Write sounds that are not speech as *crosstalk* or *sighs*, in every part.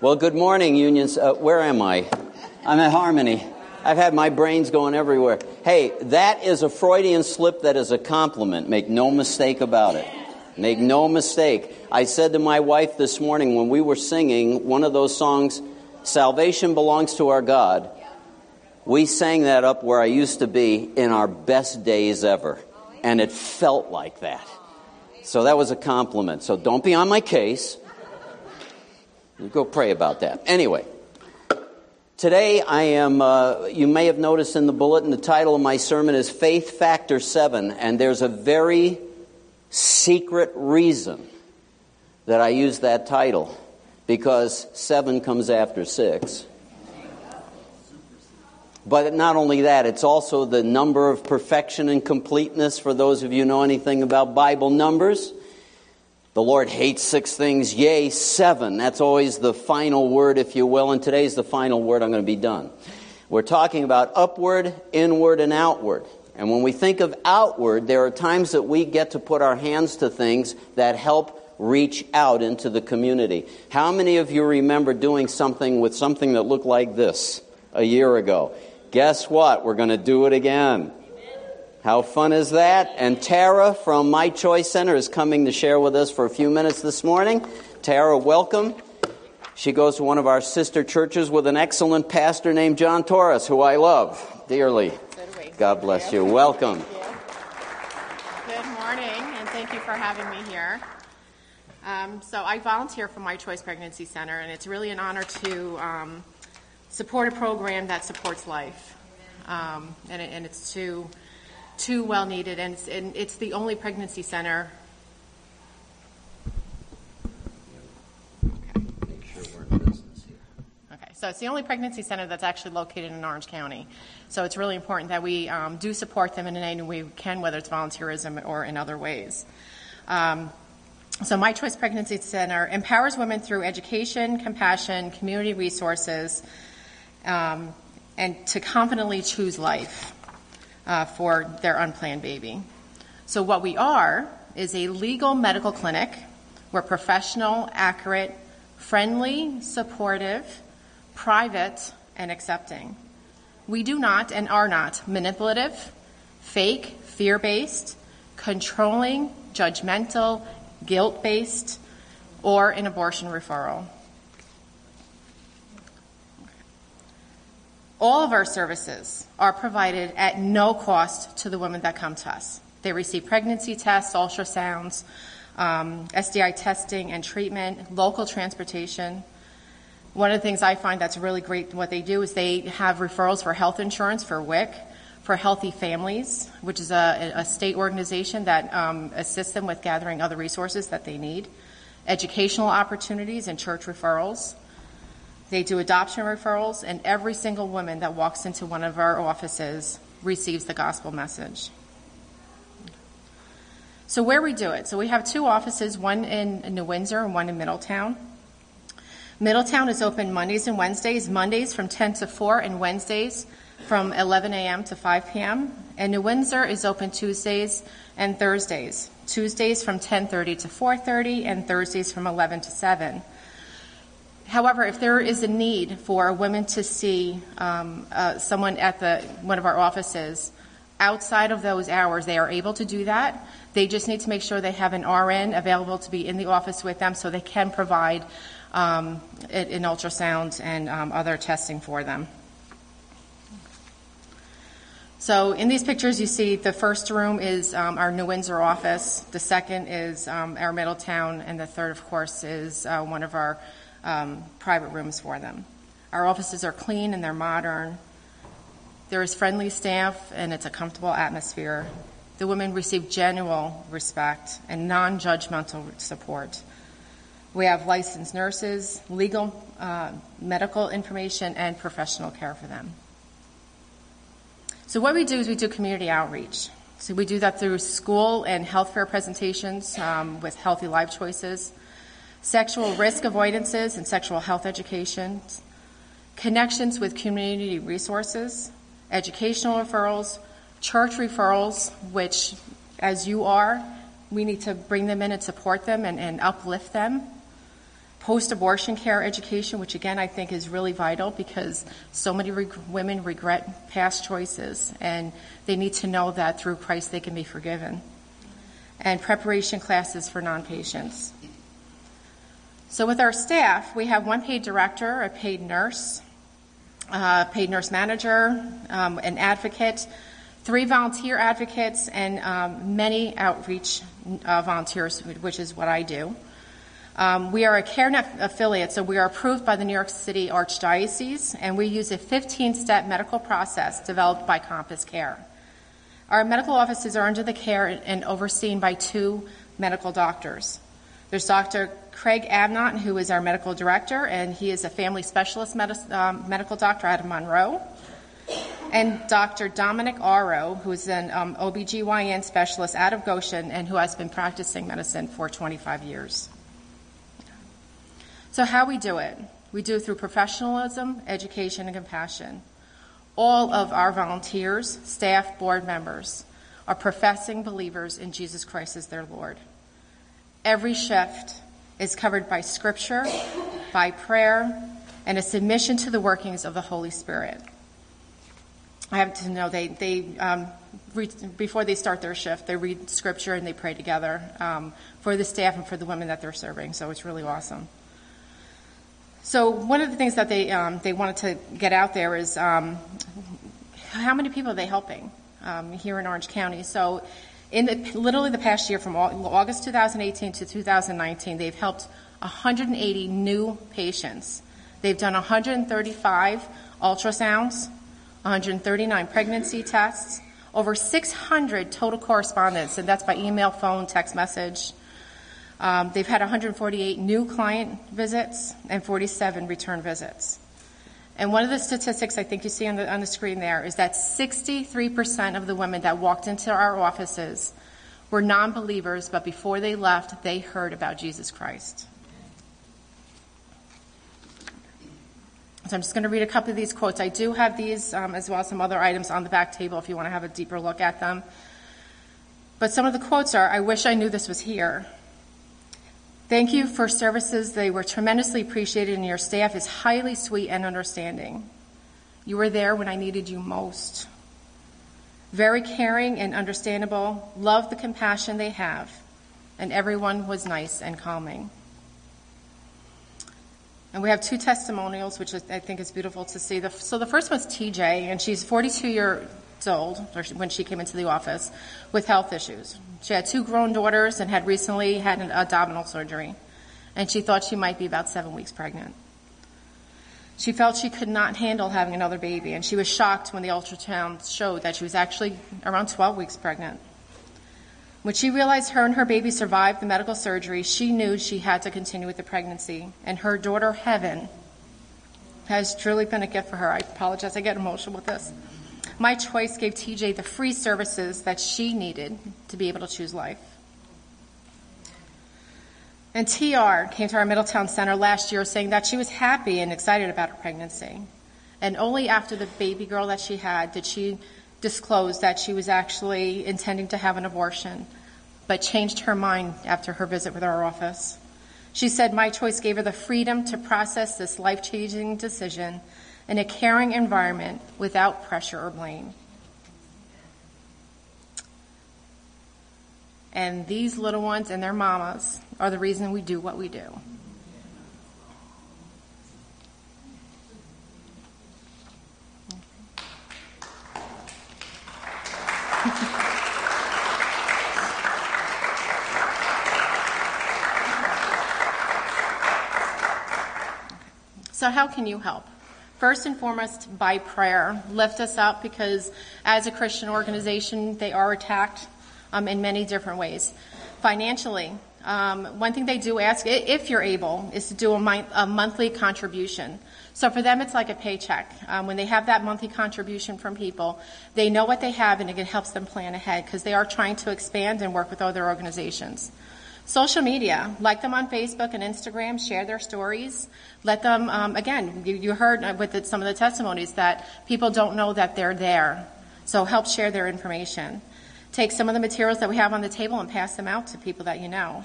Well, good morning, unions. Uh, where am I? I'm at Harmony. I've had my brains going everywhere. Hey, that is a Freudian slip that is a compliment. Make no mistake about it. Make no mistake. I said to my wife this morning when we were singing one of those songs, Salvation Belongs to Our God. We sang that up where I used to be in our best days ever. And it felt like that. So that was a compliment. So don't be on my case. Go pray about that. Anyway, today I am, uh, you may have noticed in the bulletin, the title of my sermon is Faith Factor 7, and there's a very secret reason that I use that title because 7 comes after 6. But not only that, it's also the number of perfection and completeness for those of you know anything about Bible numbers. The Lord hates six things, yea, seven. That's always the final word, if you will, and today's the final word. I'm going to be done. We're talking about upward, inward, and outward. And when we think of outward, there are times that we get to put our hands to things that help reach out into the community. How many of you remember doing something with something that looked like this a year ago? Guess what? We're going to do it again. How fun is that? And Tara from My Choice Center is coming to share with us for a few minutes this morning. Tara, welcome. She goes to one of our sister churches with an excellent pastor named John Torres, who I love dearly. God bless you. Welcome. Good morning, and thank you for having me here. Um, so, I volunteer for My Choice Pregnancy Center, and it's really an honor to um, support a program that supports life. Um, and, it, and it's to too well needed, and it's, and it's the only pregnancy center. Okay, so it's the only pregnancy center that's actually located in Orange County. So it's really important that we um, do support them in any way we can, whether it's volunteerism or in other ways. Um, so, My Choice Pregnancy Center empowers women through education, compassion, community resources, um, and to confidently choose life uh, for their unplanned baby. So, what we are is a legal medical clinic. We're professional, accurate, friendly, supportive, private, and accepting. We do not and are not manipulative, fake, fear based, controlling, judgmental, guilt based, or an abortion referral. All of our services are provided at no cost to the women that come to us. They receive pregnancy tests, ultrasounds, um, STI testing and treatment, local transportation. One of the things I find that's really great what they do is they have referrals for health insurance for WIC, for Healthy Families, which is a, a state organization that um, assists them with gathering other resources that they need, educational opportunities and church referrals. They do adoption referrals, and every single woman that walks into one of our offices receives the gospel message. So, where we do it. So, we have two offices, one in New Windsor and one in Middletown. Middletown is open Mondays and Wednesdays, Mondays from 10 to 4, and Wednesdays from 11 a.m. to 5 p.m. And New Windsor is open Tuesdays and Thursdays. Tuesdays from 10:30 to 4:30 and Thursdays from 11 to 7. However, if there is a need for women to see um, uh, someone at the one of our offices outside of those hours, they are able to do that. They just need to make sure they have an RN available to be in the office with them so they can provide um, an ultrasound and um, other testing for them. So in these pictures, you see the first room is um, our New Windsor office, the second is um, our Middletown, and the third, of course, is uh, one of our um, private rooms for them. Our offices are clean and they're modern. There is friendly staff and it's a comfortable atmosphere. The women receive genuine respect and non judgmental support. We have licensed nurses, legal, uh, medical information, and professional care for them. So, what we do is we do community outreach. So, we do that through school and health fair presentations um, with healthy life choices sexual risk avoidances and sexual health education, connections with community resources, educational referrals, church referrals, which, as you are, we need to bring them in and support them and, and uplift them. post abortion care education, which again I think is really vital because so many reg- women regret past choices and they need to know that through Christ they can be forgiven. And preparation classes for non patients. So, with our staff, we have one paid director, a paid nurse, a paid nurse manager, um, an advocate, three volunteer advocates, and um, many outreach uh, volunteers, which is what I do. Um, we are a CareNet affiliate, so we are approved by the New York City Archdiocese, and we use a 15 step medical process developed by Compass Care. Our medical offices are under the care and overseen by two medical doctors. There's Dr. Craig Abnott, who is our medical director, and he is a family specialist um, medical doctor out of Monroe. And Dr. Dominic Aro, who is an um, OBGYN specialist out of Goshen and who has been practicing medicine for 25 years. So, how we do it? We do it through professionalism, education, and compassion. All of our volunteers, staff, board members are professing believers in Jesus Christ as their Lord. Every shift is covered by scripture, by prayer, and a submission to the workings of the Holy Spirit. I have to know they, they um, read, before they start their shift, they read scripture and they pray together um, for the staff and for the women that they're serving. So it's really awesome. So one of the things that they um, they wanted to get out there is um, how many people are they helping um, here in Orange County? So in the, literally the past year, from August 2018 to 2019, they've helped 180 new patients. They've done 135 ultrasounds, 139 pregnancy tests, over 600 total correspondence, and that's by email, phone, text message. Um, they've had 148 new client visits and 47 return visits. And one of the statistics I think you see on the, on the screen there is that 63% of the women that walked into our offices were non believers, but before they left, they heard about Jesus Christ. So I'm just going to read a couple of these quotes. I do have these, um, as well as some other items on the back table if you want to have a deeper look at them. But some of the quotes are I wish I knew this was here. Thank you for services. They were tremendously appreciated, and your staff is highly sweet and understanding. You were there when I needed you most. Very caring and understandable, love the compassion they have, and everyone was nice and calming. And we have two testimonials, which I think is beautiful to see. so the first one's TJ, and she's 42 years old when she came into the office with health issues. She had two grown daughters and had recently had an abdominal surgery, and she thought she might be about seven weeks pregnant. She felt she could not handle having another baby, and she was shocked when the ultrasound showed that she was actually around 12 weeks pregnant. When she realized her and her baby survived the medical surgery, she knew she had to continue with the pregnancy, and her daughter, Heaven, has truly been a gift for her. I apologize, I get emotional with this. My choice gave TJ the free services that she needed to be able to choose life. And TR came to our Middletown Center last year saying that she was happy and excited about her pregnancy. And only after the baby girl that she had did she disclose that she was actually intending to have an abortion, but changed her mind after her visit with our office. She said, My choice gave her the freedom to process this life changing decision in a caring environment without pressure or blame. And these little ones and their mamas are the reason we do what we do. *laughs* so, how can you help? First and foremost, by prayer. Lift us up because as a Christian organization, they are attacked um, in many different ways. Financially, um, one thing they do ask, if you're able, is to do a, mi- a monthly contribution. So for them, it's like a paycheck. Um, when they have that monthly contribution from people, they know what they have and it helps them plan ahead because they are trying to expand and work with other organizations. Social media, like them on Facebook and Instagram, share their stories. Let them, um, again, you, you heard with the, some of the testimonies that people don't know that they're there. So help share their information. Take some of the materials that we have on the table and pass them out to people that you know.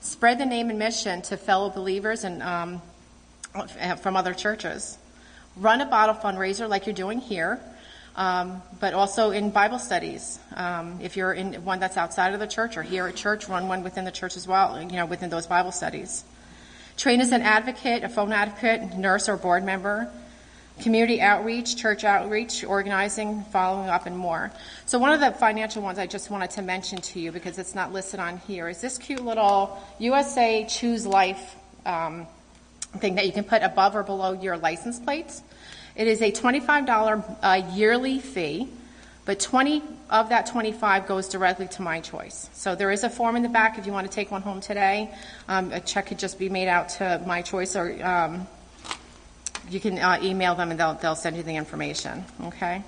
Spread the name and mission to fellow believers and um, from other churches. Run a bottle fundraiser like you're doing here, um, but also in Bible studies. Um, if you're in one that's outside of the church or here at church, run one within the church as well, you know, within those Bible studies. Train as an advocate, a phone advocate, nurse, or board member community outreach, church outreach, organizing, following up, and more. So, one of the financial ones I just wanted to mention to you because it's not listed on here is this cute little USA Choose Life um, thing that you can put above or below your license plates. It is a $25 uh, yearly fee, but 20 of that 25 goes directly to my choice. So there is a form in the back if you want to take one home today. Um, a check could just be made out to my choice or um, you can uh, email them and they'll, they'll send you the information, okay?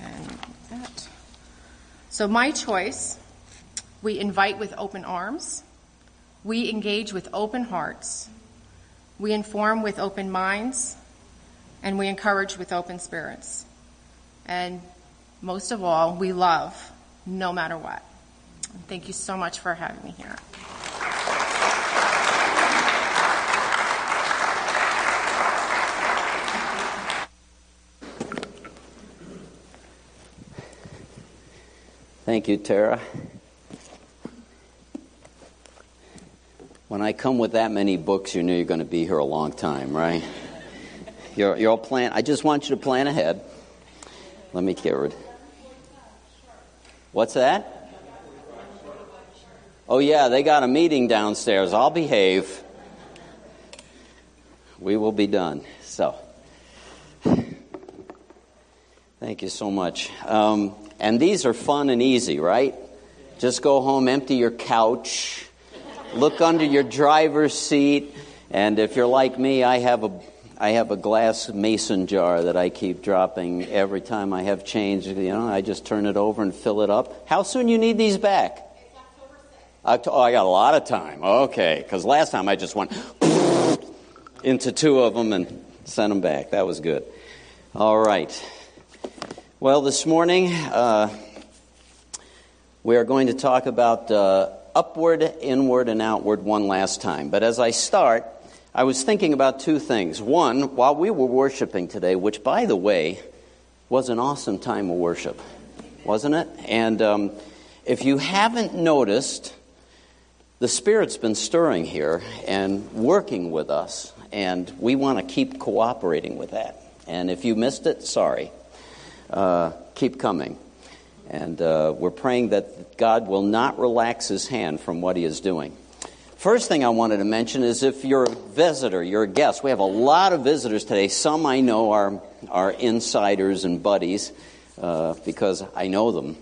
And that. So, my choice we invite with open arms, we engage with open hearts, we inform with open minds, and we encourage with open spirits. And most of all, we love no matter what. Thank you so much for having me here. Thank you, Tara. When I come with that many books, you know you're going to be here a long time, right? You're, you're all plan. I just want you to plan ahead. Let me get rid. What's that? Oh, yeah, they got a meeting downstairs. I'll behave. We will be done. So, thank you so much. Um, and these are fun and easy, right? Just go home, empty your couch, look under your driver's seat, and if you're like me, I have a I have a glass mason jar that I keep dropping every time I have change. You know, I just turn it over and fill it up. How soon you need these back? October, oh, I got a lot of time. Okay, because last time I just went *laughs* into two of them and sent them back. That was good. All right. Well, this morning uh, we are going to talk about uh, upward, inward, and outward one last time. But as I start, I was thinking about two things. One, while we were worshiping today, which, by the way, was an awesome time of worship, wasn't it? And um, if you haven't noticed, the Spirit's been stirring here and working with us, and we want to keep cooperating with that. And if you missed it, sorry uh, keep coming. And uh, we're praying that God will not relax his hand from what he is doing. First thing I wanted to mention is if you're a visitor, you're a guest. We have a lot of visitors today. Some I know are, are insiders and buddies uh, because I know them.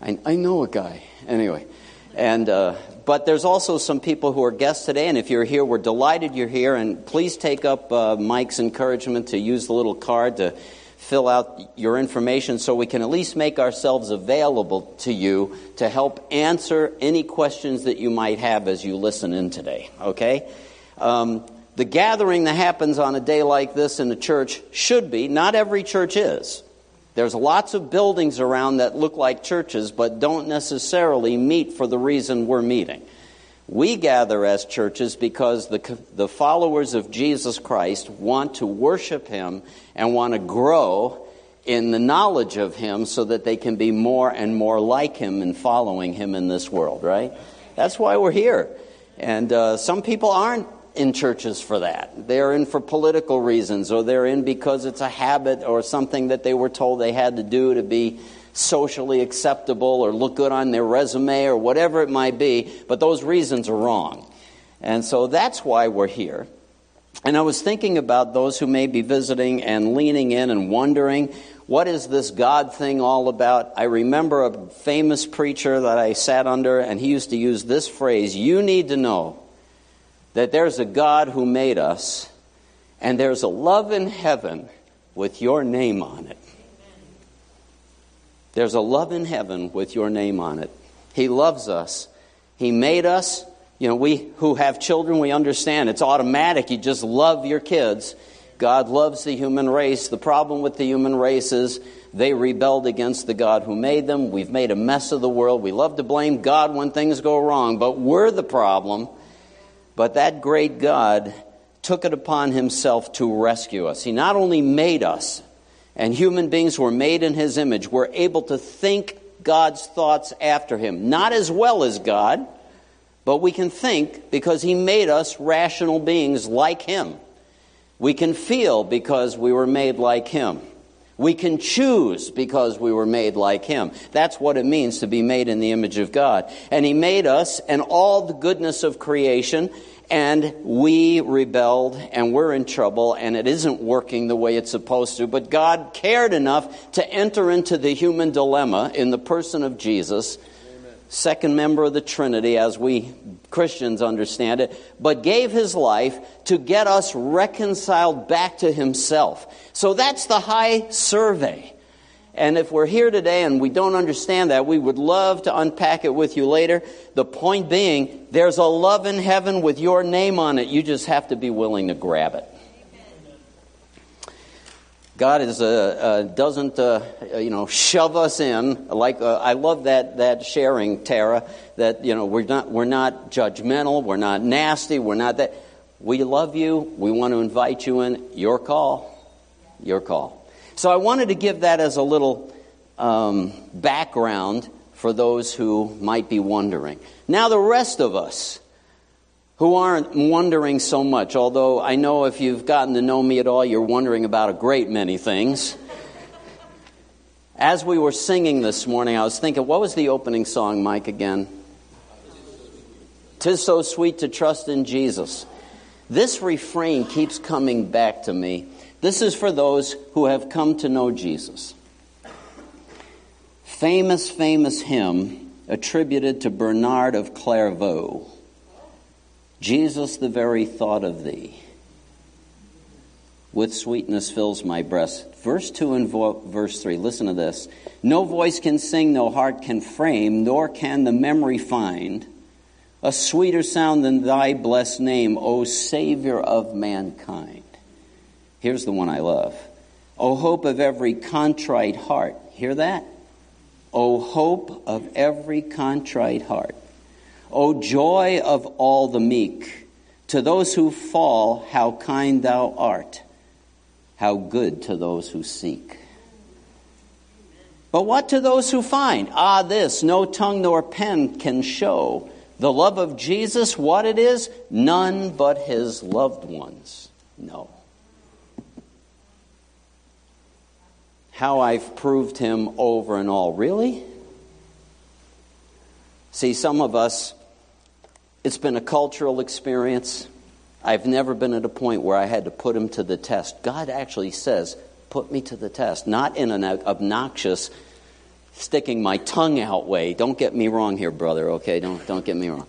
I, I know a guy. Anyway. And, uh, but there's also some people who are guests today, and if you're here, we're delighted you're here. And please take up uh, Mike's encouragement to use the little card to fill out your information so we can at least make ourselves available to you to help answer any questions that you might have as you listen in today. Okay? Um, the gathering that happens on a day like this in the church should be, not every church is. There's lots of buildings around that look like churches but don't necessarily meet for the reason we're meeting. We gather as churches because the, the followers of Jesus Christ want to worship Him and want to grow in the knowledge of Him so that they can be more and more like Him and following Him in this world, right? That's why we're here. And uh, some people aren't in churches for that. They're in for political reasons, or they're in because it's a habit or something that they were told they had to do to be socially acceptable or look good on their resume or whatever it might be, but those reasons are wrong. And so that's why we're here. And I was thinking about those who may be visiting and leaning in and wondering, what is this God thing all about? I remember a famous preacher that I sat under, and he used to use this phrase You need to know that there's a God who made us, and there's a love in heaven with your name on it. There's a love in heaven with your name on it. He loves us. He made us. You know, we who have children, we understand it's automatic. You just love your kids. God loves the human race. The problem with the human race is They rebelled against the God who made them. We've made a mess of the world. We love to blame God when things go wrong, but we're the problem. But that great God took it upon himself to rescue us. He not only made us, and human beings were made in his image, were able to think God's thoughts after him. Not as well as God, but we can think because he made us rational beings like him. We can feel because we were made like him. We can choose because we were made like Him. That's what it means to be made in the image of God. And He made us and all the goodness of creation, and we rebelled and we're in trouble, and it isn't working the way it's supposed to. But God cared enough to enter into the human dilemma in the person of Jesus second member of the Trinity, as we Christians understand it, but gave his life to get us reconciled back to himself. So that's the high survey. And if we're here today and we don't understand that, we would love to unpack it with you later. The point being, there's a love in heaven with your name on it. You just have to be willing to grab it. God is, uh, uh, doesn't uh, you know shove us in. Like uh, I love that that sharing Tara that you know we're not we're not judgmental. We're not nasty. We're not that. We love you. We want to invite you in. Your call. Your call so I wanted to give that as a little um, background for those who might be wondering now the rest of us who aren't wondering so much, although I know if you've gotten to know me at all, you're wondering about a great many things. As we were singing this morning, I was thinking, what was the opening song, Mike, again? Tis so sweet to trust in Jesus. This refrain keeps coming back to me. This is for those who have come to know Jesus. Famous, famous hymn attributed to Bernard of Clairvaux. Jesus, the very thought of thee with sweetness fills my breast. Verse 2 and vo- verse 3, listen to this. No voice can sing, no heart can frame, nor can the memory find a sweeter sound than thy blessed name, O Savior of mankind. Here's the one I love. O hope of every contrite heart. Hear that? O hope of every contrite heart. O joy of all the meek, to those who fall, how kind thou art, how good to those who seek. But what to those who find? Ah, this, no tongue nor pen can show. The love of Jesus, what it is? None but his loved ones know. How I've proved him over and all. Really? See, some of us it's been a cultural experience. I've never been at a point where I had to put him to the test. God actually says, put me to the test, not in an obnoxious, sticking my tongue out way. Don't get me wrong here, brother, okay? Don't, don't get me wrong.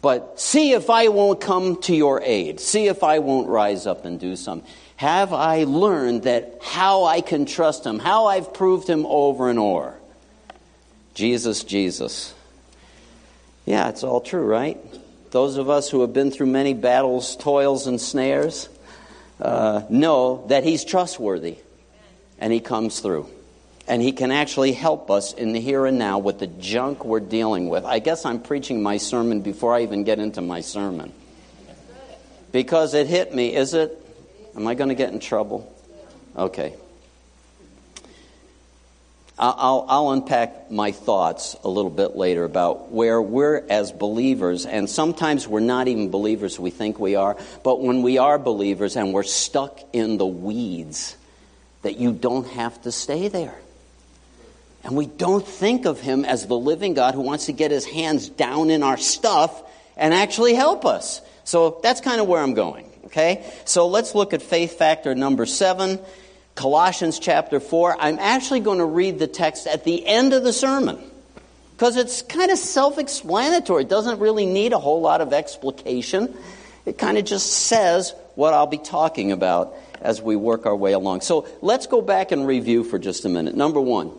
But see if I won't come to your aid. See if I won't rise up and do something. Have I learned that how I can trust him, how I've proved him over and over? Jesus, Jesus. Yeah, it's all true, right? Those of us who have been through many battles, toils, and snares uh, know that He's trustworthy and He comes through. And He can actually help us in the here and now with the junk we're dealing with. I guess I'm preaching my sermon before I even get into my sermon. Because it hit me, is it? Am I going to get in trouble? Okay. I'll, I'll, unpack my thoughts a little bit later about where we're as believers, and sometimes we're not even believers we think we are, but when we are believers and we're stuck in the weeds, that you don't have to stay there. And we don't think of Him as the living God who wants to get His hands down in our stuff and actually help us. So that's kind of where I'm going, okay? So let's look at faith factor number seven Colossians chapter 4. I'm actually going to read the text at the end of the sermon because it's kind of self explanatory. It doesn't really need a whole lot of explication. It kind of just says what I'll be talking about as we work our way along. So let's go back and review for just a minute. Number one.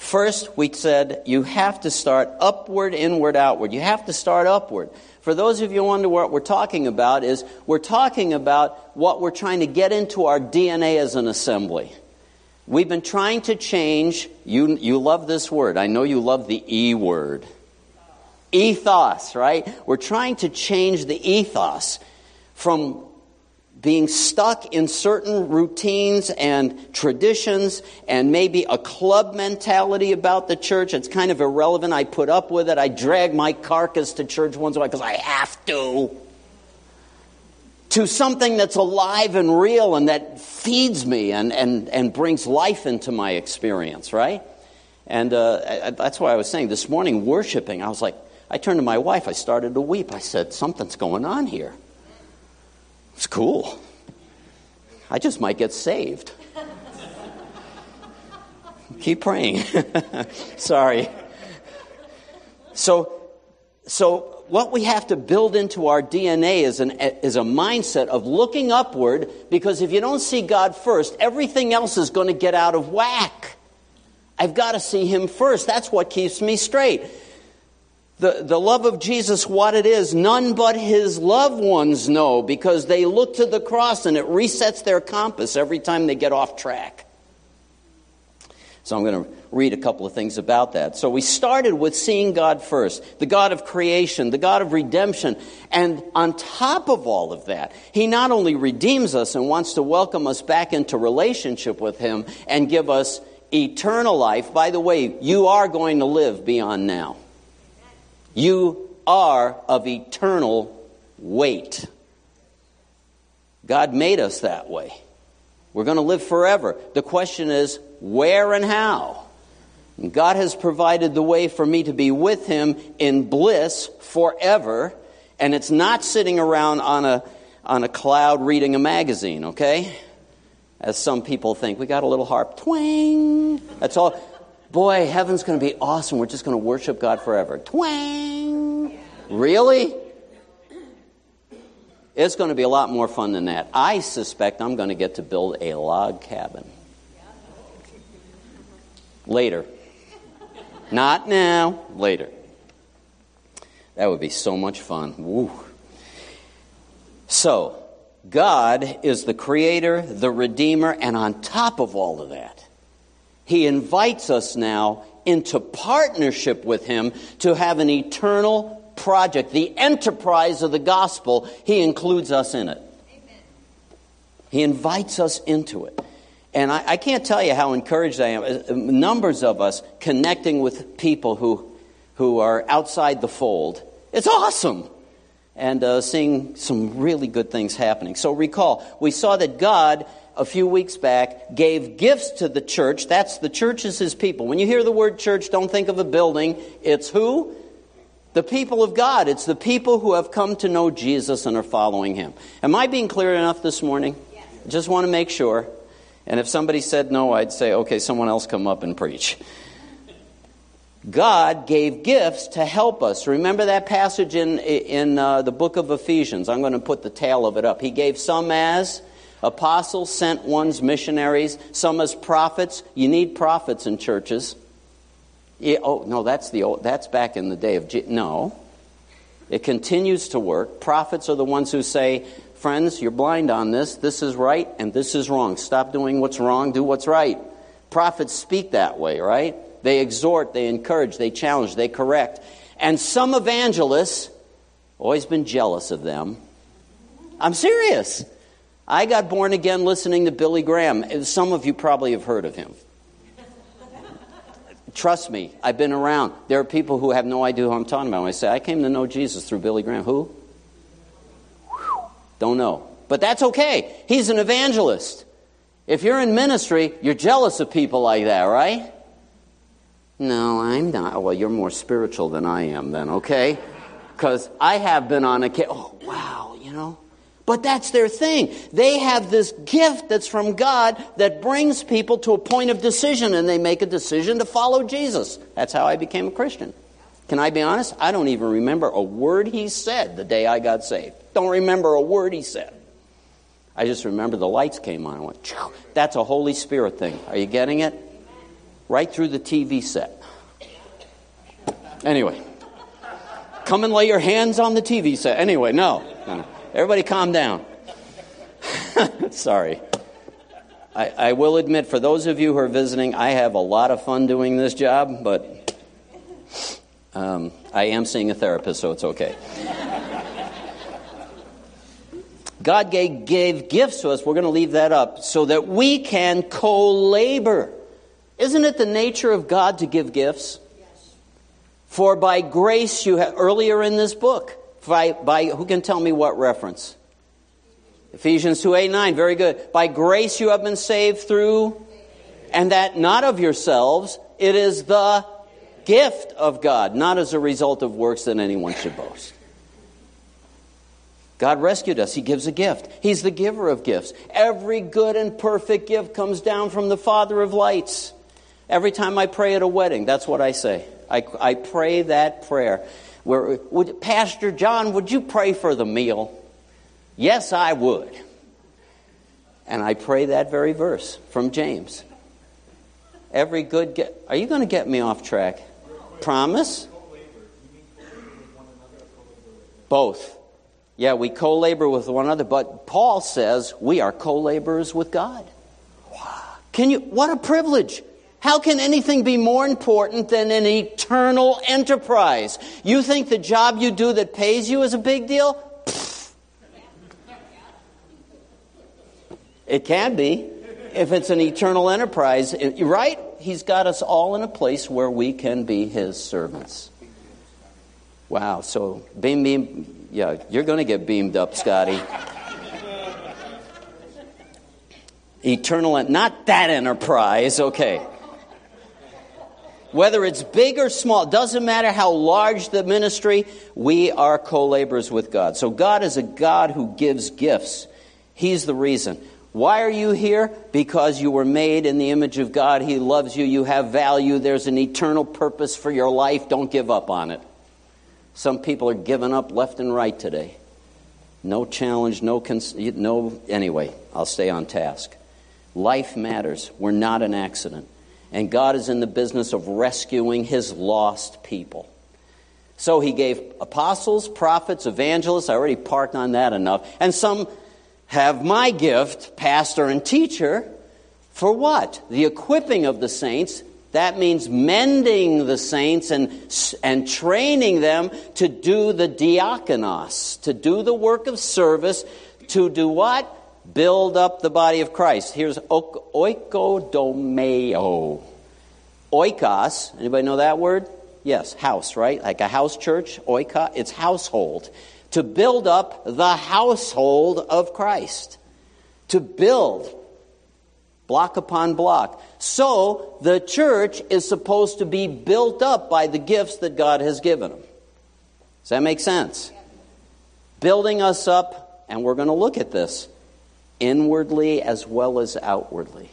First, we said you have to start upward, inward, outward. You have to start upward. For those of you who wonder what we're talking about, is we're talking about what we're trying to get into our DNA as an assembly. We've been trying to change, you, you love this word. I know you love the E word. Ethos, right? We're trying to change the ethos from being stuck in certain routines and traditions and maybe a club mentality about the church. It's kind of irrelevant. I put up with it. I drag my carcass to church once a while because I have to. To something that's alive and real and that feeds me and, and, and brings life into my experience, right? And uh, that's why I was saying this morning, worshiping, I was like, I turned to my wife, I started to weep. I said, Something's going on here. It's cool. I just might get saved. Keep praying. *laughs* Sorry. So, so what we have to build into our DNA is, an, is a mindset of looking upward because if you don't see God first, everything else is going to get out of whack. I've got to see Him first. That's what keeps me straight the, the love of Jesus, what it is, none but his loved ones know because they look to the cross and it resets their compass every time they get off track. So I'm going to read a couple of things about that. So we started with seeing God first, the God of creation, the God of redemption. And on top of all of that, He not only redeems us and wants to welcome us back into relationship with Him and give us eternal life. By the way, you are going to live beyond now. You are of eternal weight. God made us that way. We're going to live forever. The question is, where and how? And God has provided the way for me to be with Him in bliss forever, and it's not sitting around on a, on a cloud reading a magazine, okay? As some people think. We got a little harp, twang. That's all boy, heaven's going to be awesome. We're just going to worship God forever. Twang! Really? It's going to be a lot more fun than that. I suspect I'm going to get to build a log cabin. Later. Not now, later. That would be so much fun. Woo. So, God is the creator, the redeemer, and on top of all of that, he invites us now into partnership with Him to have an eternal project, the enterprise of the gospel. He includes us in it. Amen. He invites us into it. And I, I, can't tell you how encouraged I am. Uh, numbers of us connecting with people who, who are outside the fold. It's awesome. And uh, seeing some really good things happening. So recall, we saw that God a few weeks back gave gifts to the church. That's the church is his people. When you hear the word church, don't think of a building. It's who? The people of God. It's the people who have come to know Jesus and are following him. Am I being clear enough this morning? Yes. Just want to make sure. And if somebody said no, I'd say, okay, someone else come up and preach. God gave gifts to help us. Remember that passage in, in uh, the book of Ephesians? I'm going to put the tail of it up. He gave some as Apostles sent ones missionaries, some as prophets. You need prophets in churches. Yeah, oh no, that's the old, that's back in the day of Je- no. It continues to work. Prophets are the ones who say, "Friends, you're blind on this. This is right and this is wrong. Stop doing what's wrong. Do what's right." Prophets speak that way, right? They exhort, they encourage, they challenge, they correct. And some evangelists always been jealous of them. I'm serious. I got born again listening to Billy Graham. Some of you probably have heard of him. Trust me, I've been around. There are people who have no idea who I'm talking about when I say, I came to know Jesus through Billy Graham. Who? Don't know. But that's okay. He's an evangelist. If you're in ministry, you're jealous of people like that, right? No, I'm not. Well, you're more spiritual than I am, then, okay? Because I have been on a. Oh, wow, you know? But that's their thing. They have this gift that's from God that brings people to a point of decision and they make a decision to follow Jesus. That's how I became a Christian. Can I be honest? I don't even remember a word he said the day I got saved. Don't remember a word he said. I just remember the lights came on. I went, that's a Holy Spirit thing. Are you getting it? Right through the TV set. Anyway, come and lay your hands on the TV set. Anyway, no. no, no. Everybody calm down. *laughs* Sorry. I, I will admit, for those of you who are visiting, I have a lot of fun doing this job, but um, I am seeing a therapist, so it's okay. God gave, gave gifts to us, we're going to leave that up, so that we can co labor. Isn't it the nature of God to give gifts? Yes. For by grace you have, earlier in this book, by, by, who can tell me what reference? Ephesians 2 8 9, very good. By grace you have been saved through, and that not of yourselves, it is the gift of God, not as a result of works that anyone should boast. God rescued us. He gives a gift. He's the giver of gifts. Every good and perfect gift comes down from the Father of lights. Every time I pray at a wedding, that's what I say. I, I pray that prayer. Where, would, Pastor John, would you pray for the meal? Yes, I would. And I pray that very verse from James. Every good. Are you going to get me off track? Promise? Both. Yeah, we co labor with one another, but Paul says we are co laborers with God. Can you, what a privilege. How can anything be more important than an eternal enterprise? You think the job you do that pays you is a big deal? It can be if it's an eternal enterprise, right? He's got us all in a place where we can be His servants. Wow, so beam, beam, yeah, you're going to get beamed up, Scotty. Eternal, not that enterprise, okay. Whether it's big or small, doesn't matter how large the ministry, we are co laborers with God. So God is a God who gives gifts. He's the reason. Why are you here? Because you were made in the image of God. He loves you. You have value. There's an eternal purpose for your life. Don't give up on it. Some people are giving up left and right today. No challenge, no, cons- no. Anyway, I'll stay on task. Life matters. We're not an accident. And God is in the business of rescuing his lost people. So he gave apostles, prophets, evangelists. I already parked on that enough. And some have my gift, pastor and teacher, for what? The equipping of the saints that means mending the saints and, and training them to do the diakonos, to do the work of service, to do what? Build up the body of Christ. Here's oikodomeo. Oikos, anybody know that word? Yes, house, right? Like a house church, oika, it's household. To build up the household of Christ. To build block upon block. So the church is supposed to be built up by the gifts that God has given them. Does that make sense? Building us up, and we're going to look at this inwardly as well as outwardly.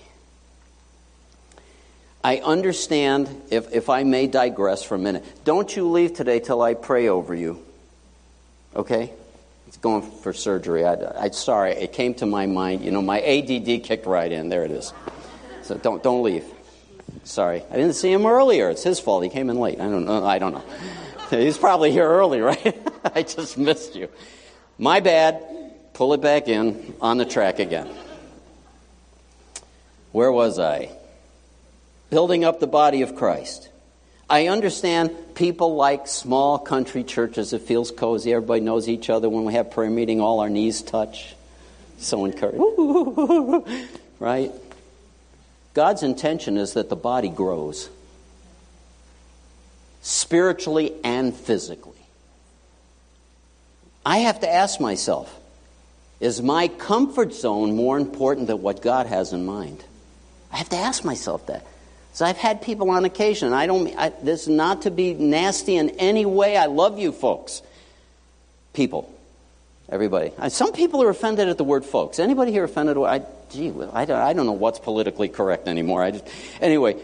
I understand, if, if I may digress for a minute, don't you leave today till I pray over you. Okay? It's going for surgery. I, I, sorry, it came to my mind. You know, my ADD kicked right in. There it is. So don't don't leave. Sorry, I didn't see him earlier. It's his fault. He came in late. I don't know. I don't know. *laughs* He's probably here early, right? *laughs* I just missed you. My bad. Pull it back in on the track again. Where was I? Building up the body of Christ. I understand people like small country churches. It feels cozy. Everybody knows each other. When we have prayer meeting, all our knees touch. So encouraging. *laughs* right? God's intention is that the body grows spiritually and physically. I have to ask myself is my comfort zone more important than what God has in mind? I have to ask myself that. So I've had people on occasion. I don't. I, this is not to be nasty in any way. I love you, folks. People, everybody. Uh, some people are offended at the word "folks." Anybody here offended? I, gee, I don't, I don't know what's politically correct anymore. I just, anyway,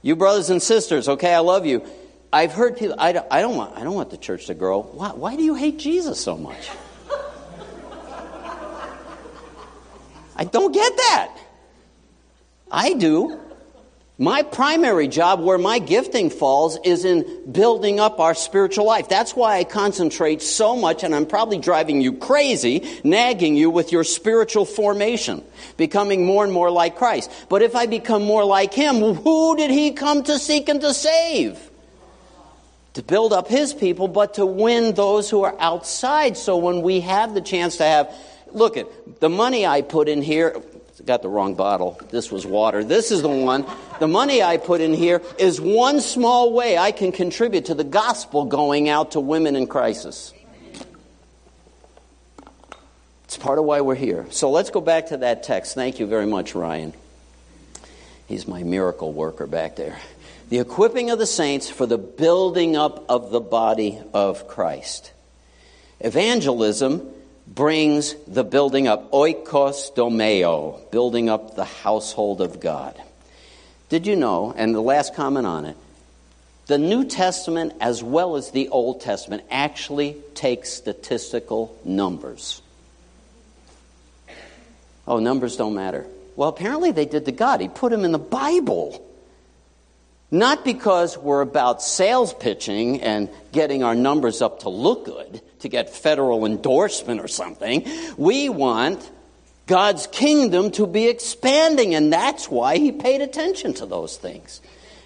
you brothers and sisters. Okay, I love you. I've heard people. I don't, I don't want. I don't want the church to grow. Why, why do you hate Jesus so much? I don't get that. I do. My primary job, where my gifting falls, is in building up our spiritual life. That's why I concentrate so much, and I'm probably driving you crazy, nagging you with your spiritual formation, becoming more and more like Christ. But if I become more like Him, who did He come to seek and to save? To build up His people, but to win those who are outside. So when we have the chance to have, look at the money I put in here, got the wrong bottle. This was water. This is the one. The money I put in here is one small way I can contribute to the gospel going out to women in crisis. It's part of why we're here. So let's go back to that text. Thank you very much, Ryan. He's my miracle worker back there. The equipping of the saints for the building up of the body of Christ. Evangelism brings the building up, oikos domeo, building up the household of God. Did you know, and the last comment on it, the New Testament as well as the Old Testament actually take statistical numbers. Oh, numbers don't matter. Well, apparently they did to God. He put them in the Bible. Not because we're about sales pitching and getting our numbers up to look good, to get federal endorsement or something. We want God's kingdom to be expanding, and that's why He paid attention to those things.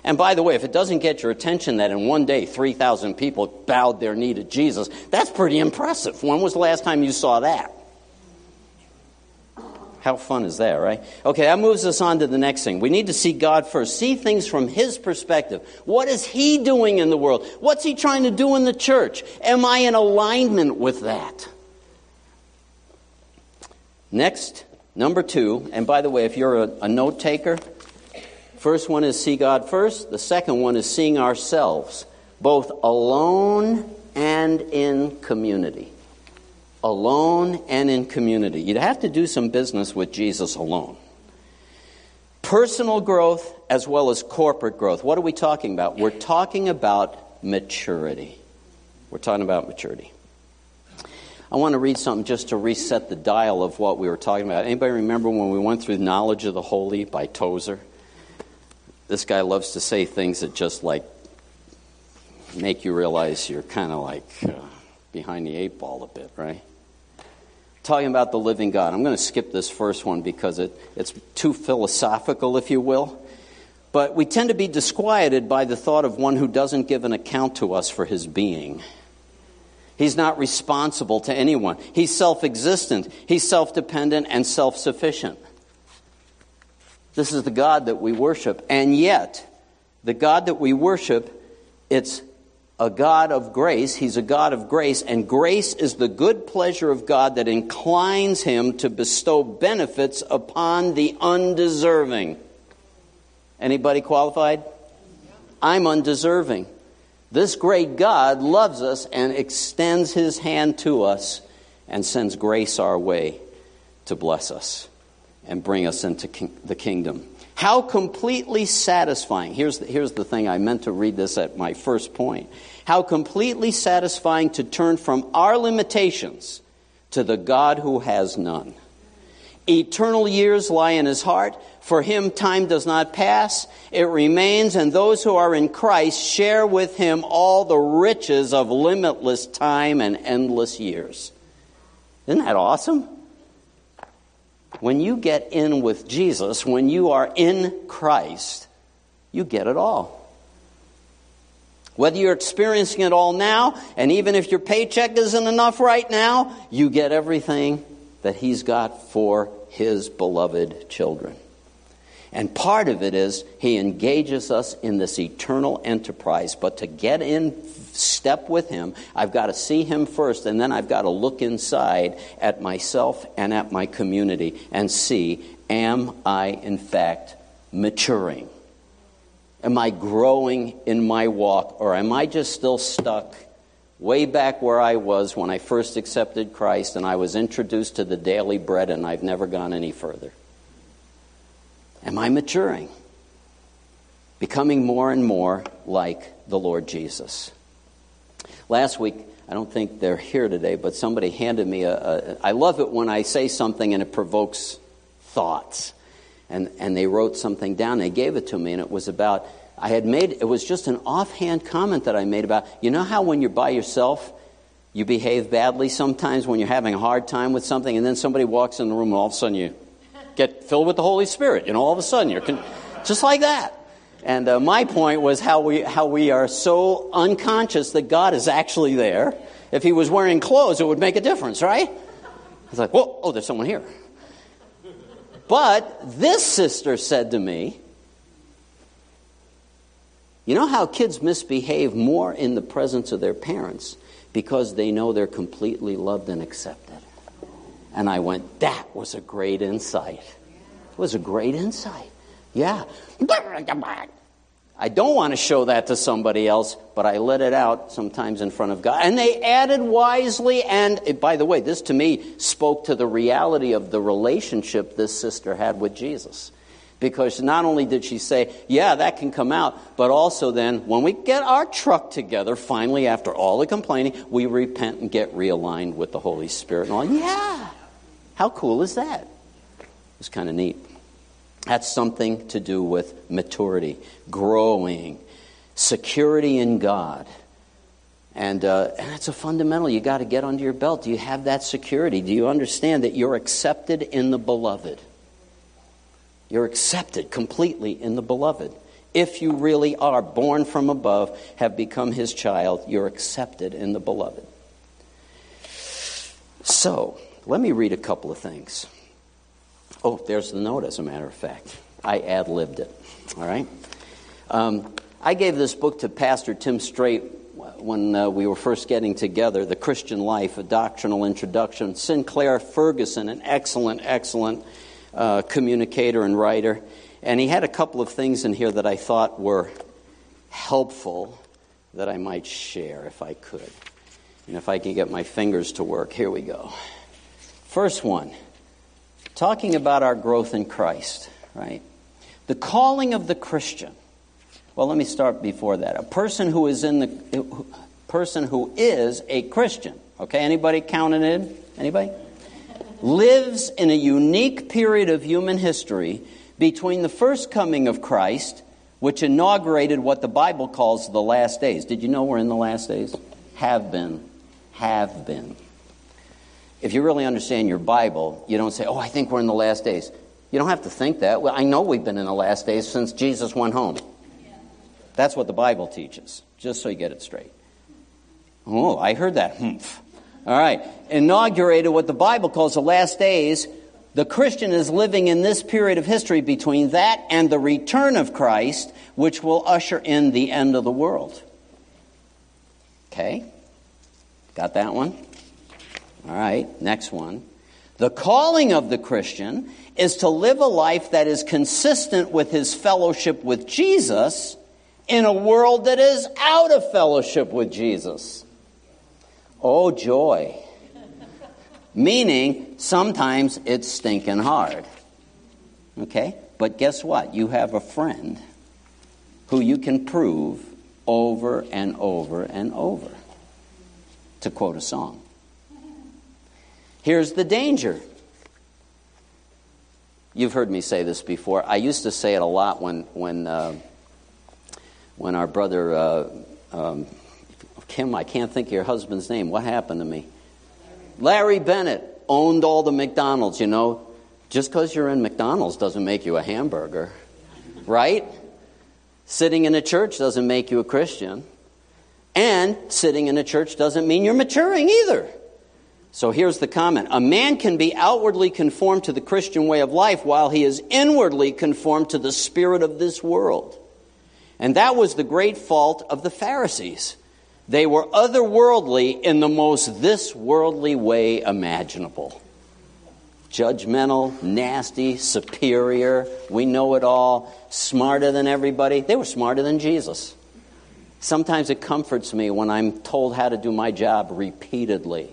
And by the way, if it doesn't get your attention that in one day 3,000 people bowed their knee to Jesus, that's pretty impressive. When was the last time you saw that? How fun is that, right? Okay, that moves us on to the next thing. We need to see God first, see things from His perspective. What is He doing in the world? What's He trying to do in the church? Am I in alignment with that? Next, number two, and by the way, if you're a, a note taker, first one is see God first, the second one is seeing ourselves, both alone and in community alone and in community. You'd have to do some business with Jesus alone. Personal growth as well as corporate growth. What are we talking about? We're talking about maturity. We're talking about maturity. I want to read something just to reset the dial of what we were talking about. Anybody remember when we went through Knowledge of the Holy by Tozer? This guy loves to say things that just like make you realize you're kind of like uh, behind the eight ball a bit, right? Talking about the living God. I'm going to skip this first one because it, it's too philosophical, if you will. But we tend to be disquieted by the thought of one who doesn't give an account to us for his being. He's not responsible to anyone. He's self existent, he's self dependent, and self sufficient. This is the God that we worship. And yet, the God that we worship, it's a God of grace. He's a God of grace, and grace is the good pleasure of God that inclines him to bestow benefits upon the undeserving. Anybody qualified? I'm undeserving. This great God loves us and extends his hand to us and sends grace our way to bless us and bring us into the kingdom. How completely satisfying. Here's the, here's the thing I meant to read this at my first point. How completely satisfying to turn from our limitations to the God who has none. Eternal years lie in his heart. For him, time does not pass, it remains, and those who are in Christ share with him all the riches of limitless time and endless years. Isn't that awesome? When you get in with Jesus, when you are in Christ, you get it all. Whether you're experiencing it all now, and even if your paycheck isn't enough right now, you get everything that He's got for His beloved children. And part of it is He engages us in this eternal enterprise. But to get in step with Him, I've got to see Him first, and then I've got to look inside at myself and at my community and see, am I in fact maturing? Am I growing in my walk, or am I just still stuck way back where I was when I first accepted Christ and I was introduced to the daily bread and I've never gone any further? Am I maturing? Becoming more and more like the Lord Jesus. Last week, I don't think they're here today, but somebody handed me a. a I love it when I say something and it provokes thoughts. And, and they wrote something down. They gave it to me, and it was about, I had made, it was just an offhand comment that I made about, you know how when you're by yourself, you behave badly sometimes when you're having a hard time with something, and then somebody walks in the room, and all of a sudden you get filled with the Holy Spirit. You know, all of a sudden you're con- just like that. And uh, my point was how we, how we are so unconscious that God is actually there. If he was wearing clothes, it would make a difference, right? It's like, whoa, oh, there's someone here. But this sister said to me, You know how kids misbehave more in the presence of their parents because they know they're completely loved and accepted? And I went, That was a great insight. It was a great insight. Yeah. I don't want to show that to somebody else, but I let it out sometimes in front of God. And they added wisely, and eh, by the way, this to me spoke to the reality of the relationship this sister had with Jesus. Because not only did she say, Yeah, that can come out, but also then, when we get our truck together, finally, after all the complaining, we repent and get realigned with the Holy Spirit. And all, yeah. How cool is that? It's kind of neat. That's something to do with maturity, growing, security in God. And, uh, and it's a fundamental. You got to get under your belt. Do you have that security? Do you understand that you're accepted in the beloved? You're accepted completely in the beloved. If you really are born from above, have become his child, you're accepted in the beloved. So, let me read a couple of things. Oh, there's the note, as a matter of fact. I ad libbed it. All right? Um, I gave this book to Pastor Tim Straight when uh, we were first getting together The Christian Life, a doctrinal introduction. Sinclair Ferguson, an excellent, excellent uh, communicator and writer. And he had a couple of things in here that I thought were helpful that I might share if I could. And if I can get my fingers to work, here we go. First one talking about our growth in Christ, right? The calling of the Christian. Well, let me start before that. A person who is in the person who is a Christian. Okay, anybody counting in? Anybody? Lives in a unique period of human history between the first coming of Christ, which inaugurated what the Bible calls the last days. Did you know we're in the last days? Have been. Have been if you really understand your Bible, you don't say, oh, I think we're in the last days. You don't have to think that. Well, I know we've been in the last days since Jesus went home. That's what the Bible teaches, just so you get it straight. Oh, I heard that. Humph. All right. Inaugurated what the Bible calls the last days. The Christian is living in this period of history between that and the return of Christ, which will usher in the end of the world. Okay? Got that one? All right, next one. The calling of the Christian is to live a life that is consistent with his fellowship with Jesus in a world that is out of fellowship with Jesus. Oh, joy. Meaning, sometimes it's stinking hard. Okay? But guess what? You have a friend who you can prove over and over and over. To quote a song. Here's the danger. You've heard me say this before. I used to say it a lot when, when, uh, when our brother, uh, um, Kim, I can't think of your husband's name. What happened to me? Larry Bennett owned all the McDonald's, you know. Just because you're in McDonald's doesn't make you a hamburger, right? Sitting in a church doesn't make you a Christian. And sitting in a church doesn't mean you're maturing either. So here's the comment A man can be outwardly conformed to the Christian way of life while he is inwardly conformed to the spirit of this world. And that was the great fault of the Pharisees. They were otherworldly in the most this worldly way imaginable. Judgmental, nasty, superior, we know it all, smarter than everybody. They were smarter than Jesus. Sometimes it comforts me when I'm told how to do my job repeatedly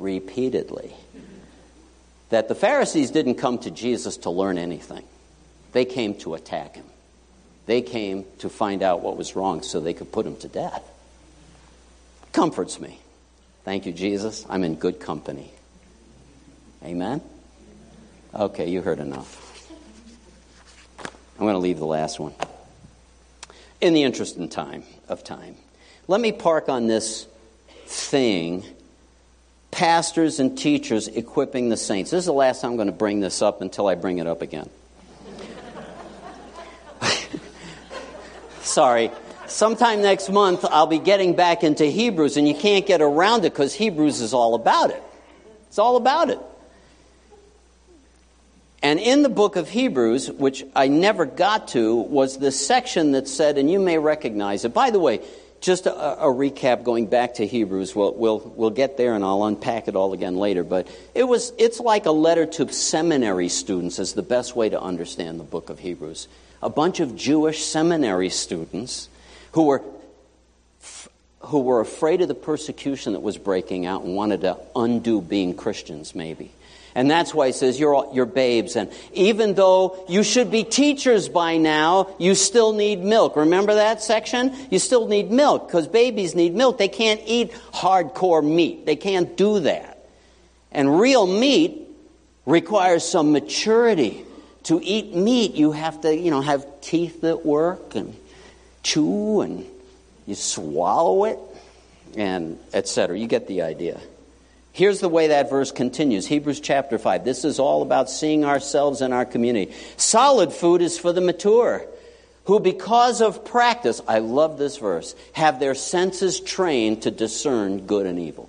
repeatedly that the Pharisees didn't come to Jesus to learn anything, they came to attack him. They came to find out what was wrong so they could put him to death. Comforts me. Thank you, Jesus. I'm in good company. Amen? Okay, you heard enough. I'm going to leave the last one. In the interest in time of time, let me park on this thing pastors and teachers equipping the saints. This is the last time I'm going to bring this up until I bring it up again. *laughs* Sorry. Sometime next month, I'll be getting back into Hebrews, and you can't get around it because Hebrews is all about it. It's all about it. And in the book of Hebrews, which I never got to, was this section that said, and you may recognize it. By the way, just a, a, recap going back to Hebrews. We'll, we'll, we'll get there and I'll unpack it all again later. But it was, it's like a letter to seminary students, is the best way to understand the book of Hebrews. A bunch of Jewish seminary students who were, who were afraid of the persecution that was breaking out and wanted to undo being Christians, maybe. And that's why he says you're, you're babes. And even though you should be teachers by now, you still need milk. Remember that section? You still need milk because babies need milk. They can't eat hardcore meat. They can't do that. And real meat requires some maturity. To eat meat, you have to, you know, have teeth that work and chew and you swallow it and etc. You get the idea. Here's the way that verse continues Hebrews chapter 5. This is all about seeing ourselves in our community. Solid food is for the mature, who, because of practice, I love this verse, have their senses trained to discern good and evil.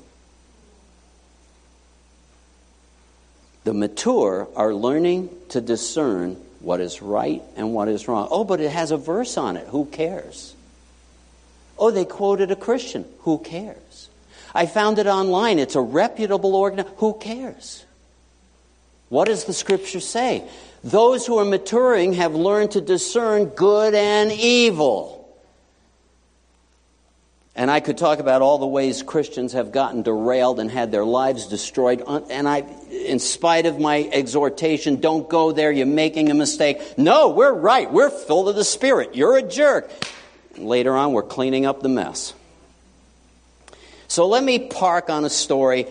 The mature are learning to discern what is right and what is wrong. Oh, but it has a verse on it. Who cares? Oh, they quoted a Christian. Who cares? I found it online. It's a reputable organ. Who cares? What does the scripture say? Those who are maturing have learned to discern good and evil. And I could talk about all the ways Christians have gotten derailed and had their lives destroyed. And I, in spite of my exhortation, don't go there, you're making a mistake. No, we're right. We're filled of the Spirit. You're a jerk. Later on, we're cleaning up the mess. So let me park on a story.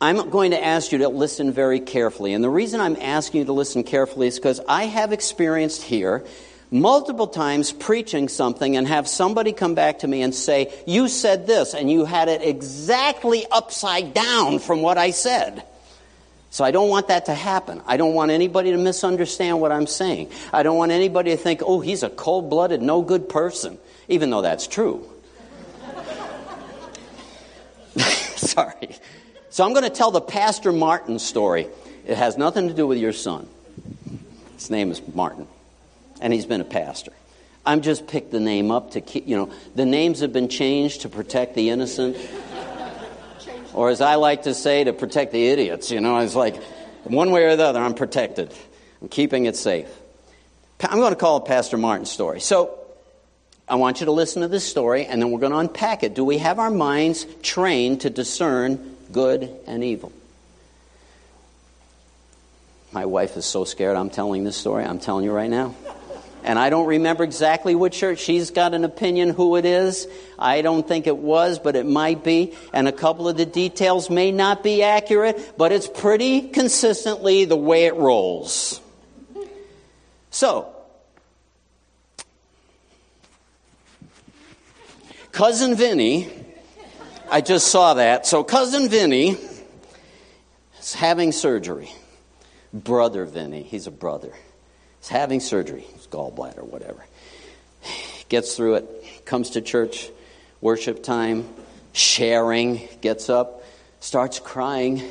I'm going to ask you to listen very carefully. And the reason I'm asking you to listen carefully is because I have experienced here multiple times preaching something and have somebody come back to me and say, You said this, and you had it exactly upside down from what I said. So I don't want that to happen. I don't want anybody to misunderstand what I'm saying. I don't want anybody to think, oh, he's a cold blooded, no good person, even though that's true. *laughs* Sorry. So I'm going to tell the Pastor Martin story. It has nothing to do with your son. His name is Martin, and he's been a pastor. I'm just picked the name up to keep, you know, the names have been changed to protect the innocent. or as I like to say, to protect the idiots. You know, it's like one way or the other, I'm protected. I'm keeping it safe. I'm going to call it Pastor Martin's story. So I want you to listen to this story, and then we're going to unpack it. Do we have our minds trained to discern good and evil? My wife is so scared I'm telling this story. I'm telling you right now. And I don't remember exactly which church. She's got an opinion who it is. I don't think it was, but it might be. And a couple of the details may not be accurate, but it's pretty consistently the way it rolls. So, Cousin Vinny, I just saw that. So, Cousin Vinny is having surgery. Brother Vinny, he's a brother, is having surgery, his gallbladder, whatever. Gets through it, comes to church, worship time, sharing, gets up, starts crying.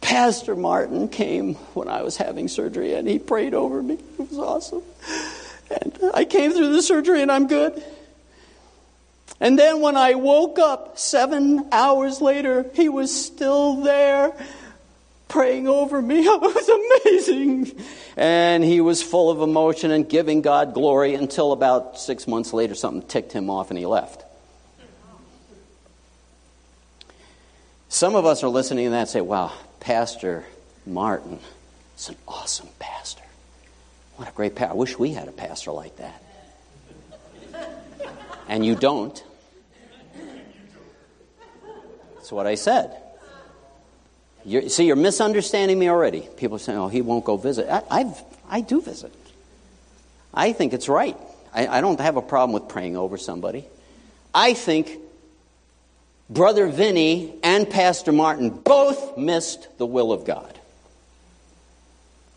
Pastor Martin came when I was having surgery and he prayed over me. It was awesome. And I came through the surgery and I'm good. And then when I woke up seven hours later, he was still there praying over me. *laughs* It was amazing. And he was full of emotion and giving God glory until about six months later, something ticked him off and he left. Some of us are listening to that and say, wow, Pastor Martin is an awesome pastor. What a great pastor. I wish we had a pastor like that. And you don't. What I said. You're, see, you're misunderstanding me already. People are saying, oh, he won't go visit. I, I've, I do visit. I think it's right. I, I don't have a problem with praying over somebody. I think Brother Vinny and Pastor Martin both missed the will of God.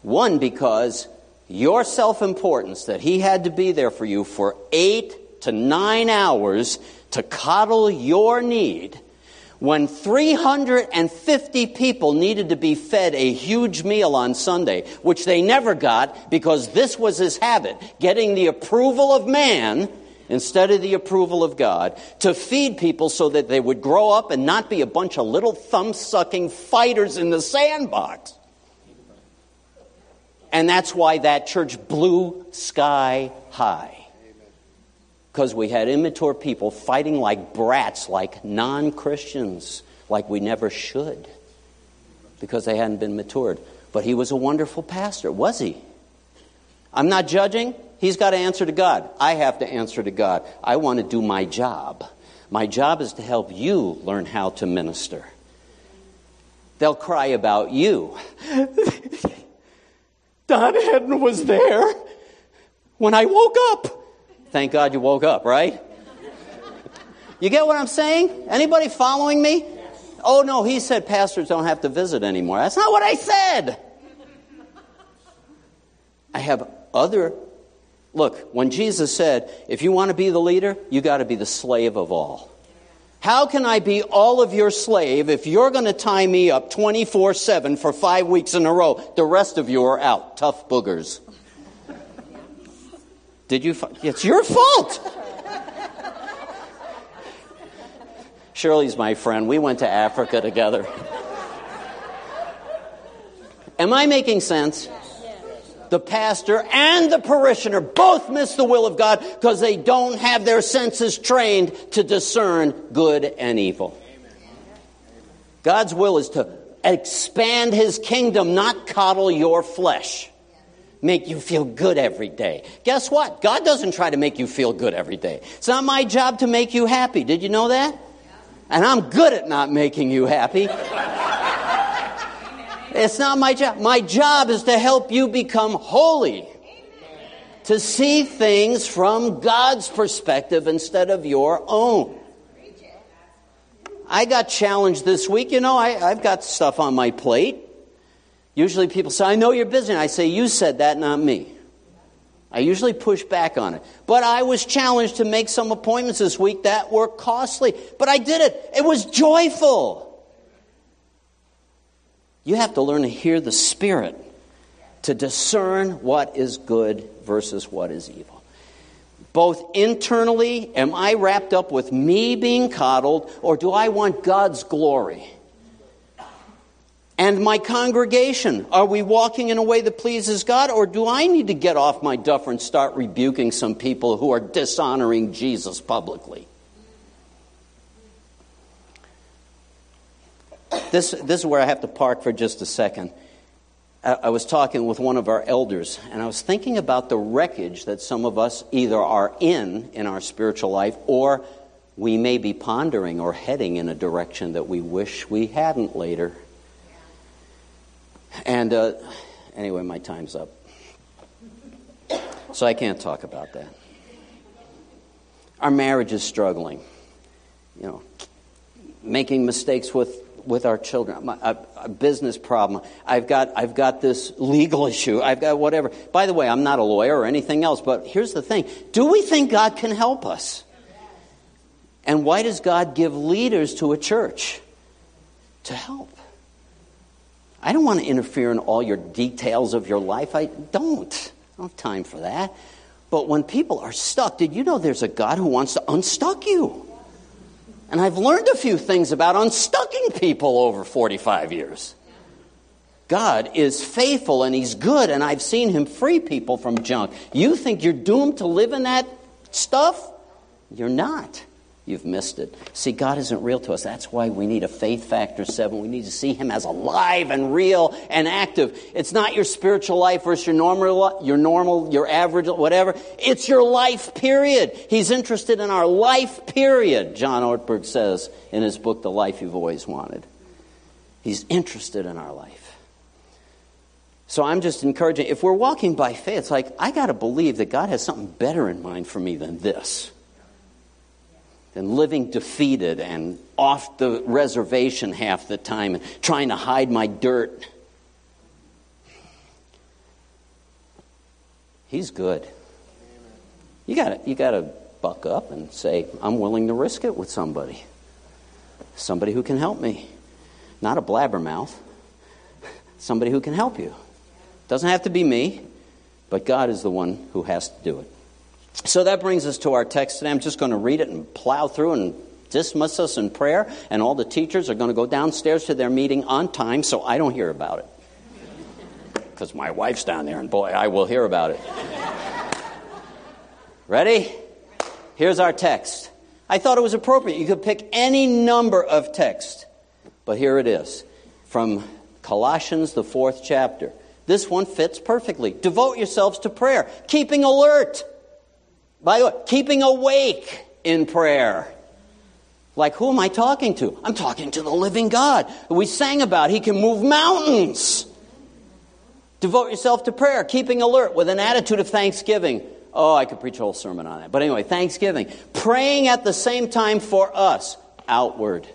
One, because your self importance, that he had to be there for you for eight to nine hours to coddle your need, when 350 people needed to be fed a huge meal on Sunday, which they never got because this was his habit, getting the approval of man instead of the approval of God, to feed people so that they would grow up and not be a bunch of little thumb sucking fighters in the sandbox. And that's why that church blew sky high. Because we had immature people fighting like brats, like non Christians, like we never should, because they hadn't been matured. But he was a wonderful pastor, was he? I'm not judging. He's got to answer to God. I have to answer to God. I want to do my job. My job is to help you learn how to minister. They'll cry about you. *laughs* Don Hedden was there when I woke up. Thank God you woke up, right? You get what I'm saying? Anybody following me? Oh no, he said pastors don't have to visit anymore. That's not what I said. I have other Look, when Jesus said, if you want to be the leader, you got to be the slave of all. How can I be all of your slave if you're going to tie me up 24 7 for five weeks in a row? The rest of you are out. Tough boogers. Did you? It's your fault. Shirley's my friend. We went to Africa together. Am I making sense? the pastor and the parishioner both miss the will of God because they don't have their senses trained to discern good and evil. God's will is to expand his kingdom, not coddle your flesh. Make you feel good every day. Guess what? God doesn't try to make you feel good every day. It's not my job to make you happy. Did you know that? And I'm good at not making you happy. It's not my job. My job is to help you become holy. To see things from God's perspective instead of your own. I got challenged this week. You know, I, have got stuff on my plate. Usually people say, I know you're busy. And I say, You said that, not me. I usually push back on it. But I was challenged to make some appointments this week that were costly. But I did it. It was joyful. You have to learn to hear the Spirit to discern what is good versus what is evil. Both internally, am I wrapped up with me being coddled, or do I want God's glory? And my congregation, are we walking in a way that pleases God, or do I need to get off my duffer and start rebuking some people who are dishonoring Jesus publicly? This, this is where I have to park for just a second. I, I was talking with one of our elders, and I was thinking about the wreckage that some of us either are in in our spiritual life, or we may be pondering or heading in a direction that we wish we hadn't later. And uh, anyway, my time's up. So I can't talk about that. Our marriage is struggling. You know, making mistakes with with our children, a, a, business problem. I've got, I've got this legal issue. I've got whatever. By the way, I'm not a lawyer or anything else, but here's the thing. Do we think God can help us? And why does God give leaders to a church? To help. I don't want to interfere in all your details of your life. I don't. I don't have time for that. But when people are stuck, did you know there's a God who wants to unstuck you? And I've learned a few things about unstucking people over 45 years. God is faithful and He's good, and I've seen Him free people from junk. You think you're doomed to live in that stuff? You're not. You've missed it. See, God isn't real to us. That's why we need a faith factor seven. We need to see Him as alive and real and active. It's not your spiritual life versus your normal, your normal, your average, whatever. It's your life period. He's interested in our life period, John Ortberg says in his book, The Life You've Always Wanted. He's interested in our life. So I'm just encouraging, if we're walking by faith, it's like, I got to believe that God has something better in mind for me than this. Than living defeated and off the reservation half the time and trying to hide my dirt. He's good. You got you got to buck up and say, I'm willing to risk it with somebody. Somebody who can help me. Not a blabbermouth. Somebody who can help you. Doesn't have to be me, but God is the one who has to do it. So that brings us to our text today. I'm just going to read it and plow through and dismiss us in prayer, and all the teachers are going to go downstairs to their meeting on time so I don't hear about it. *laughs* Because my wife's down there, and boy, I will hear about it. *laughs* Ready? Here's our text. I thought it was appropriate. You could pick any number of text, but here it is from Colossians, the fourth chapter. This one fits perfectly. Devote yourselves to prayer, keeping alert. By the way, keeping awake in prayer. Like, who am I talking to? I'm talking to the living God. We sang about He can move mountains. Devote yourself to prayer, keeping alert with an attitude of thanksgiving. Oh, I could preach a whole sermon on that. But anyway, thanksgiving. Praying at the same time for us, outward.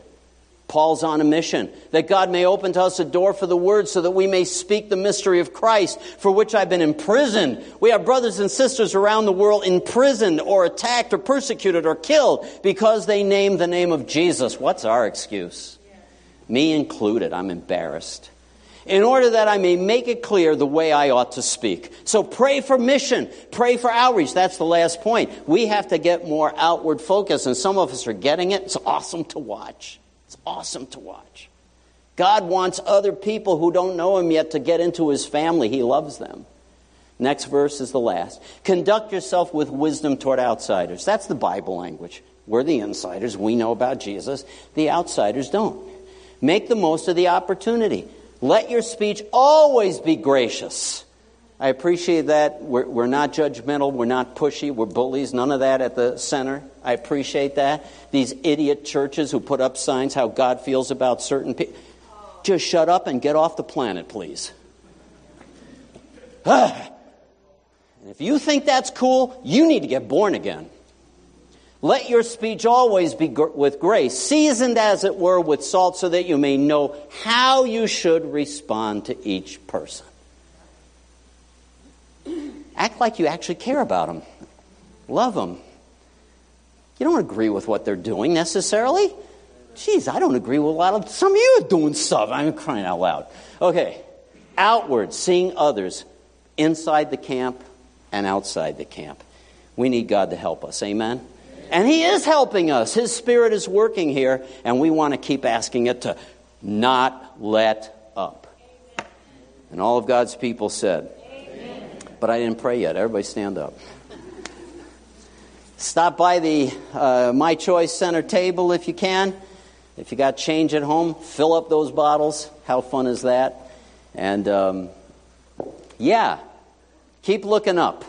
Paul's on a mission that God may open to us a door for the word so that we may speak the mystery of Christ for which I've been imprisoned. We have brothers and sisters around the world imprisoned or attacked or persecuted or killed because they name the name of Jesus. What's our excuse? Me included. I'm embarrassed. In order that I may make it clear the way I ought to speak. So pray for mission. Pray for outreach. That's the last point. We have to get more outward focus, and some of us are getting it. It's awesome to watch. It's awesome to watch. God wants other people who don't know Him yet to get into His family. He loves them. Next verse is the last. Conduct yourself with wisdom toward outsiders. That's the Bible language. We're the insiders. We know about Jesus. The outsiders don't. Make the most of the opportunity. Let your speech always be gracious. I appreciate that. We're, we're, not judgmental. We're not pushy. We're bullies. None of that at the center. I appreciate that. These idiot churches who put up signs how God feels about certain people. Just shut up and get off the planet, please. *sighs* And if you think that's cool, you need to get born again. Let your speech always be gr- with grace, seasoned as it were with salt, so that you may know how you should respond to each person. Act like you actually care about them. Love them. You don't agree with what they're doing necessarily. Geez, I don't agree with a lot of some of you are doing stuff. I'm crying out loud. Okay. Outward, seeing others inside the camp and outside the camp. We need God to help us. Amen. And He is helping us. His Spirit is working here, and we want to keep asking it to not let up. And all of God's people said, but I didn't pray yet. Everybody stand up. Stop by the uh, My Choice Center table if you can. If you got change at home, fill up those bottles. How fun is that? And um, yeah, keep looking up.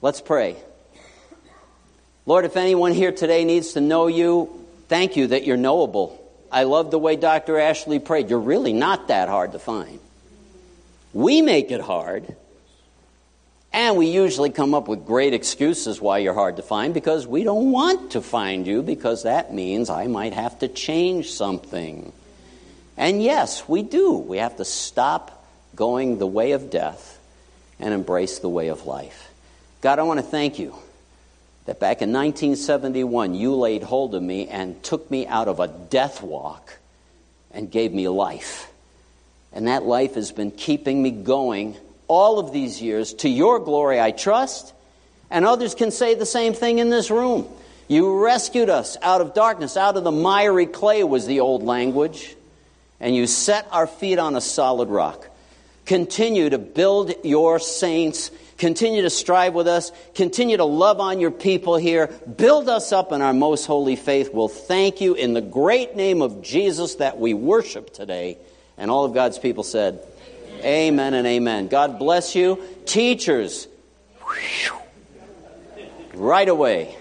Let's pray. Lord, if anyone here today needs to know you, thank you that you're knowable. I love the way Dr. Ashley prayed. You're really not that hard to find. We make it hard. And we usually come up with great excuses why you're hard to find because we don't want to find you because that means I might have to change something. And yes, we do. We have to stop going the way of death and embrace the way of life. God, I want to thank you that back in 1971 you laid hold of me and took me out of a death walk and gave me life. And that life has been keeping me going all of these years. To your glory, I trust. And others can say the same thing in this room. You rescued us out of darkness, out of the miry clay, was the old language, and you set our feet on a solid rock. Continue to build your saints. Continue to strive with us. Continue to love on your people here. Build us up in our most holy faith. We'll thank you in the great name of Jesus that we worship today. And all of God's people said, Amen and amen. God bless you. Teachers, right away.